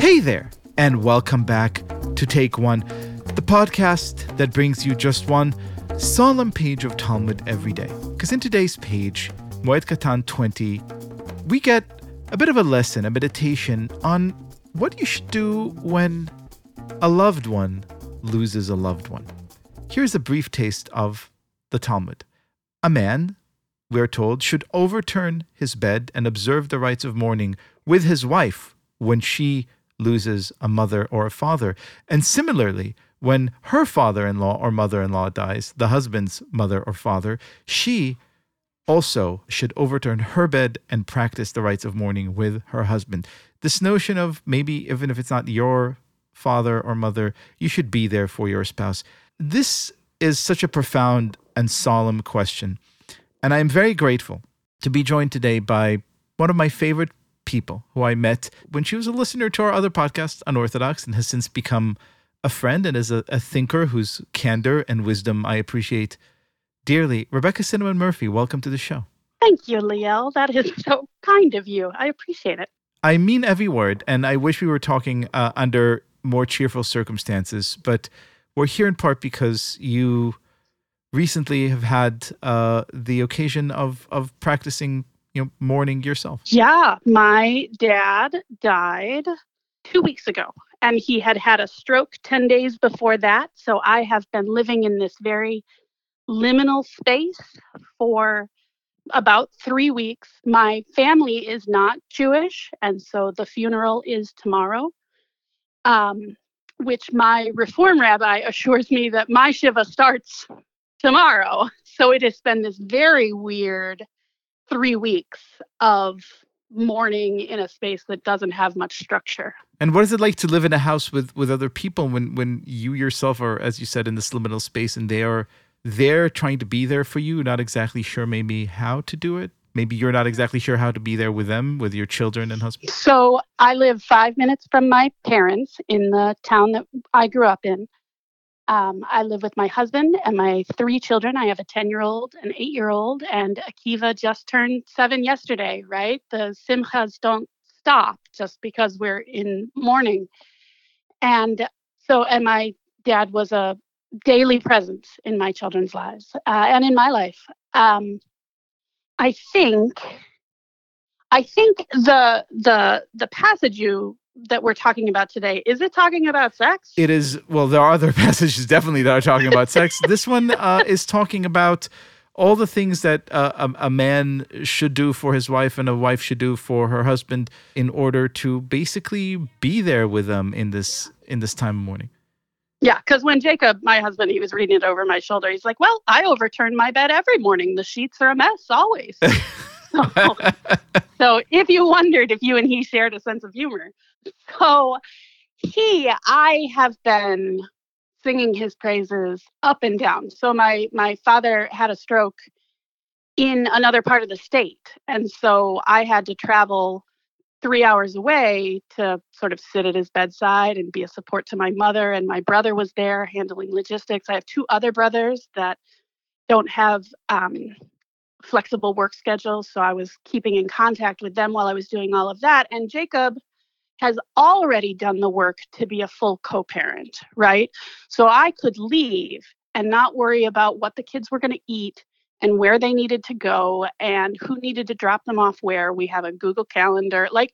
Hey there, and welcome back to Take One, the podcast that brings you just one solemn page of Talmud every day. Because in today's page, Moed Katan 20, we get a bit of a lesson, a meditation on what you should do when a loved one loses a loved one. Here's a brief taste of the Talmud. A man, we're told, should overturn his bed and observe the rites of mourning with his wife when she loses a mother or a father. And similarly, when her father in law or mother in law dies, the husband's mother or father, she also should overturn her bed and practice the rites of mourning with her husband. This notion of maybe, even if it's not your father or mother, you should be there for your spouse. This is such a profound and solemn question. And I'm very grateful to be joined today by one of my favorite people who I met when she was a listener to our other podcast, Unorthodox, and has since become a friend and is a, a thinker whose candor and wisdom I appreciate dearly. Rebecca Cinnamon Murphy, welcome to the show. Thank you, Liel. That is so kind of you. I appreciate it. I mean every word, and I wish we were talking uh, under more cheerful circumstances, but we're here in part because you recently have had uh, the occasion of of practicing, you know, mourning yourself. Yeah, my dad died two weeks ago, and he had had a stroke ten days before that. So I have been living in this very liminal space for about three weeks. My family is not Jewish, and so the funeral is tomorrow. Um, which my reform rabbi assures me that my Shiva starts tomorrow. So it has been this very weird three weeks of mourning in a space that doesn't have much structure. And what is it like to live in a house with with other people when when you yourself are, as you said, in this liminal space and they are there trying to be there for you, not exactly sure maybe how to do it? Maybe you're not exactly sure how to be there with them, with your children and husband? So I live five minutes from my parents in the town that I grew up in. Um, I live with my husband and my three children. I have a 10 year old, an eight year old, and Akiva just turned seven yesterday, right? The simchas don't stop just because we're in mourning. And so, and my dad was a daily presence in my children's lives uh, and in my life. Um, I think, I think the the the passage you that we're talking about today is it talking about sex? It is. Well, there are other passages definitely that are talking about sex. This one uh, is talking about all the things that uh, a, a, man should do for his wife and a wife should do for her husband in order to basically be there with them in this in this time of mourning. Yeah, because when Jacob, my husband, he was reading it over my shoulder, he's like, Well, I overturn my bed every morning. The sheets are a mess always. so, so if you wondered if you and he shared a sense of humor. So he, I have been singing his praises up and down. So my my father had a stroke in another part of the state. And so I had to travel three hours away to sort of sit at his bedside and be a support to my mother. And my brother was there handling logistics. I have two other brothers that don't have um, flexible work schedules. So I was keeping in contact with them while I was doing all of that. And Jacob has already done the work to be a full co parent, right? So I could leave and not worry about what the kids were going to eat and where they needed to go and who needed to drop them off where. We have a Google Calendar. Like,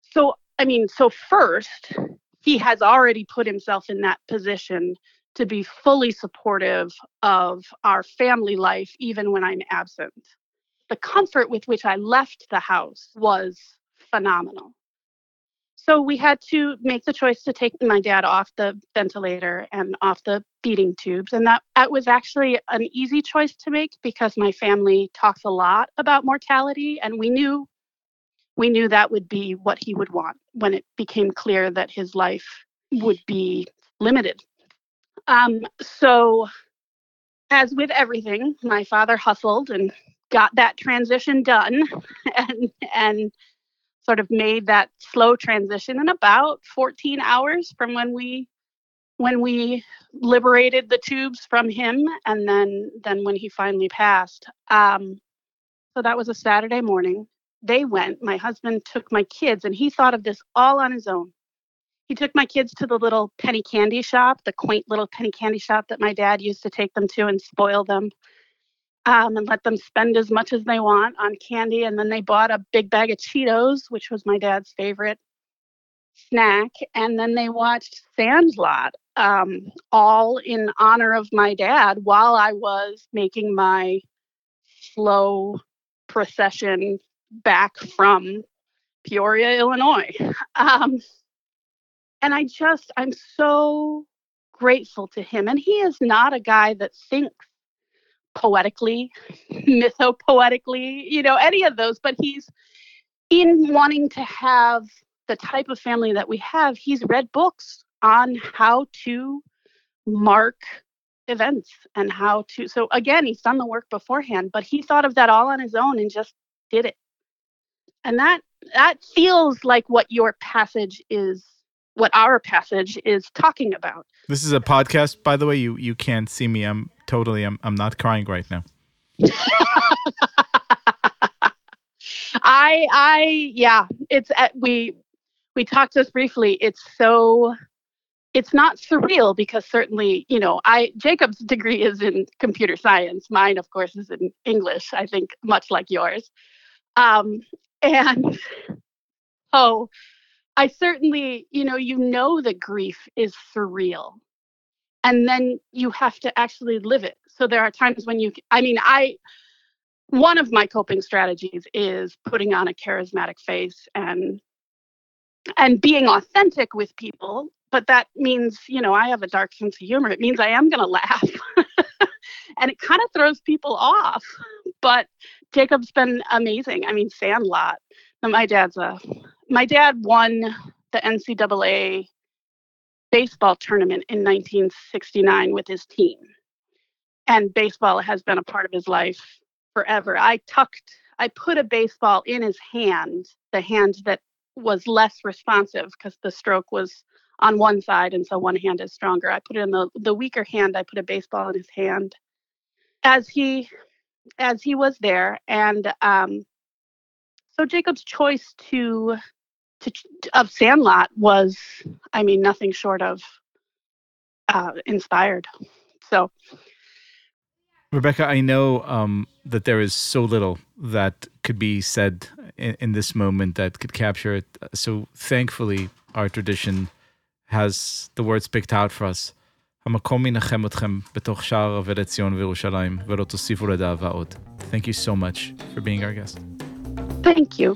so, I mean, so first, he has already put himself in that position to be fully supportive of our family life, even when I'm absent. The comfort with which I left the house was phenomenal. So we had to make the choice to take my dad off the ventilator and off the feeding tubes. And that, that was actually an easy choice to make because my family talks a lot about mortality and we knew we knew that would be what he would want when it became clear that his life would be limited. Um, so as with everything, my father hustled and got that transition done and and sort of made that slow transition in about 14 hours from when we when we liberated the tubes from him and then then when he finally passed. Um so that was a saturday morning. They went. My husband took my kids and he thought of this all on his own he took my kids to the little penny candy shop the quaint little penny candy shop that my dad used to take them to and spoil them um, and let them spend as much as they want on candy and then they bought a big bag of cheetos which was my dad's favorite snack and then they watched sandlot um, all in honor of my dad while I was making my slow procession back from Peoria, Illinois. Um, and I just, I'm so grateful to him. And he is not a guy that thinks poetically, mythopoetically, you know, any of those, but he's in wanting to have the type of family that we have, he's read books on how to mark events and how to so again he's done the work beforehand but he thought of that all on his own and just did it and that that feels like what your passage is what our passage is talking about. This is a podcast by the way. You you can't see me. I'm totally i'm, I'm not crying right now. I i yeah it's at, we we talked just briefly. It's so it's not surreal because certainly you know i jacob's degree is in computer science. Mine of course is in english i think much like yours. Um, and oh i certainly you know you know that grief is surreal and then you have to actually live it. So there are times when you i mean i one of my coping strategies is putting on a charismatic face and and being authentic with people but that means you know i have a dark sense of humor. It means i am going to laugh. And it kind of throws people off but jacob's been amazing. I mean sandlot my dad's a my dad won the ncaa baseball tournament in 1969 with his team and baseball has been a part of his life forever i tucked i put a baseball in his hand the hand that was less responsive because the stroke was on one side and so one hand is stronger. I put it in the the weaker hand. I put a baseball in his hand as he as he was there and um so Jacob's choice to to of Sandlot was I mean nothing short of uh inspired. So Rebecca, I know um, that there is so little that could be said in, in, this moment that could capture it. So thankfully, our tradition has the words picked out for us. המקום ינחם אתכם בתוך שער אבדת ציון וירושלים, ולא תוסיפו לדאבה עוד. Thank you so much for being our guest. Thank you.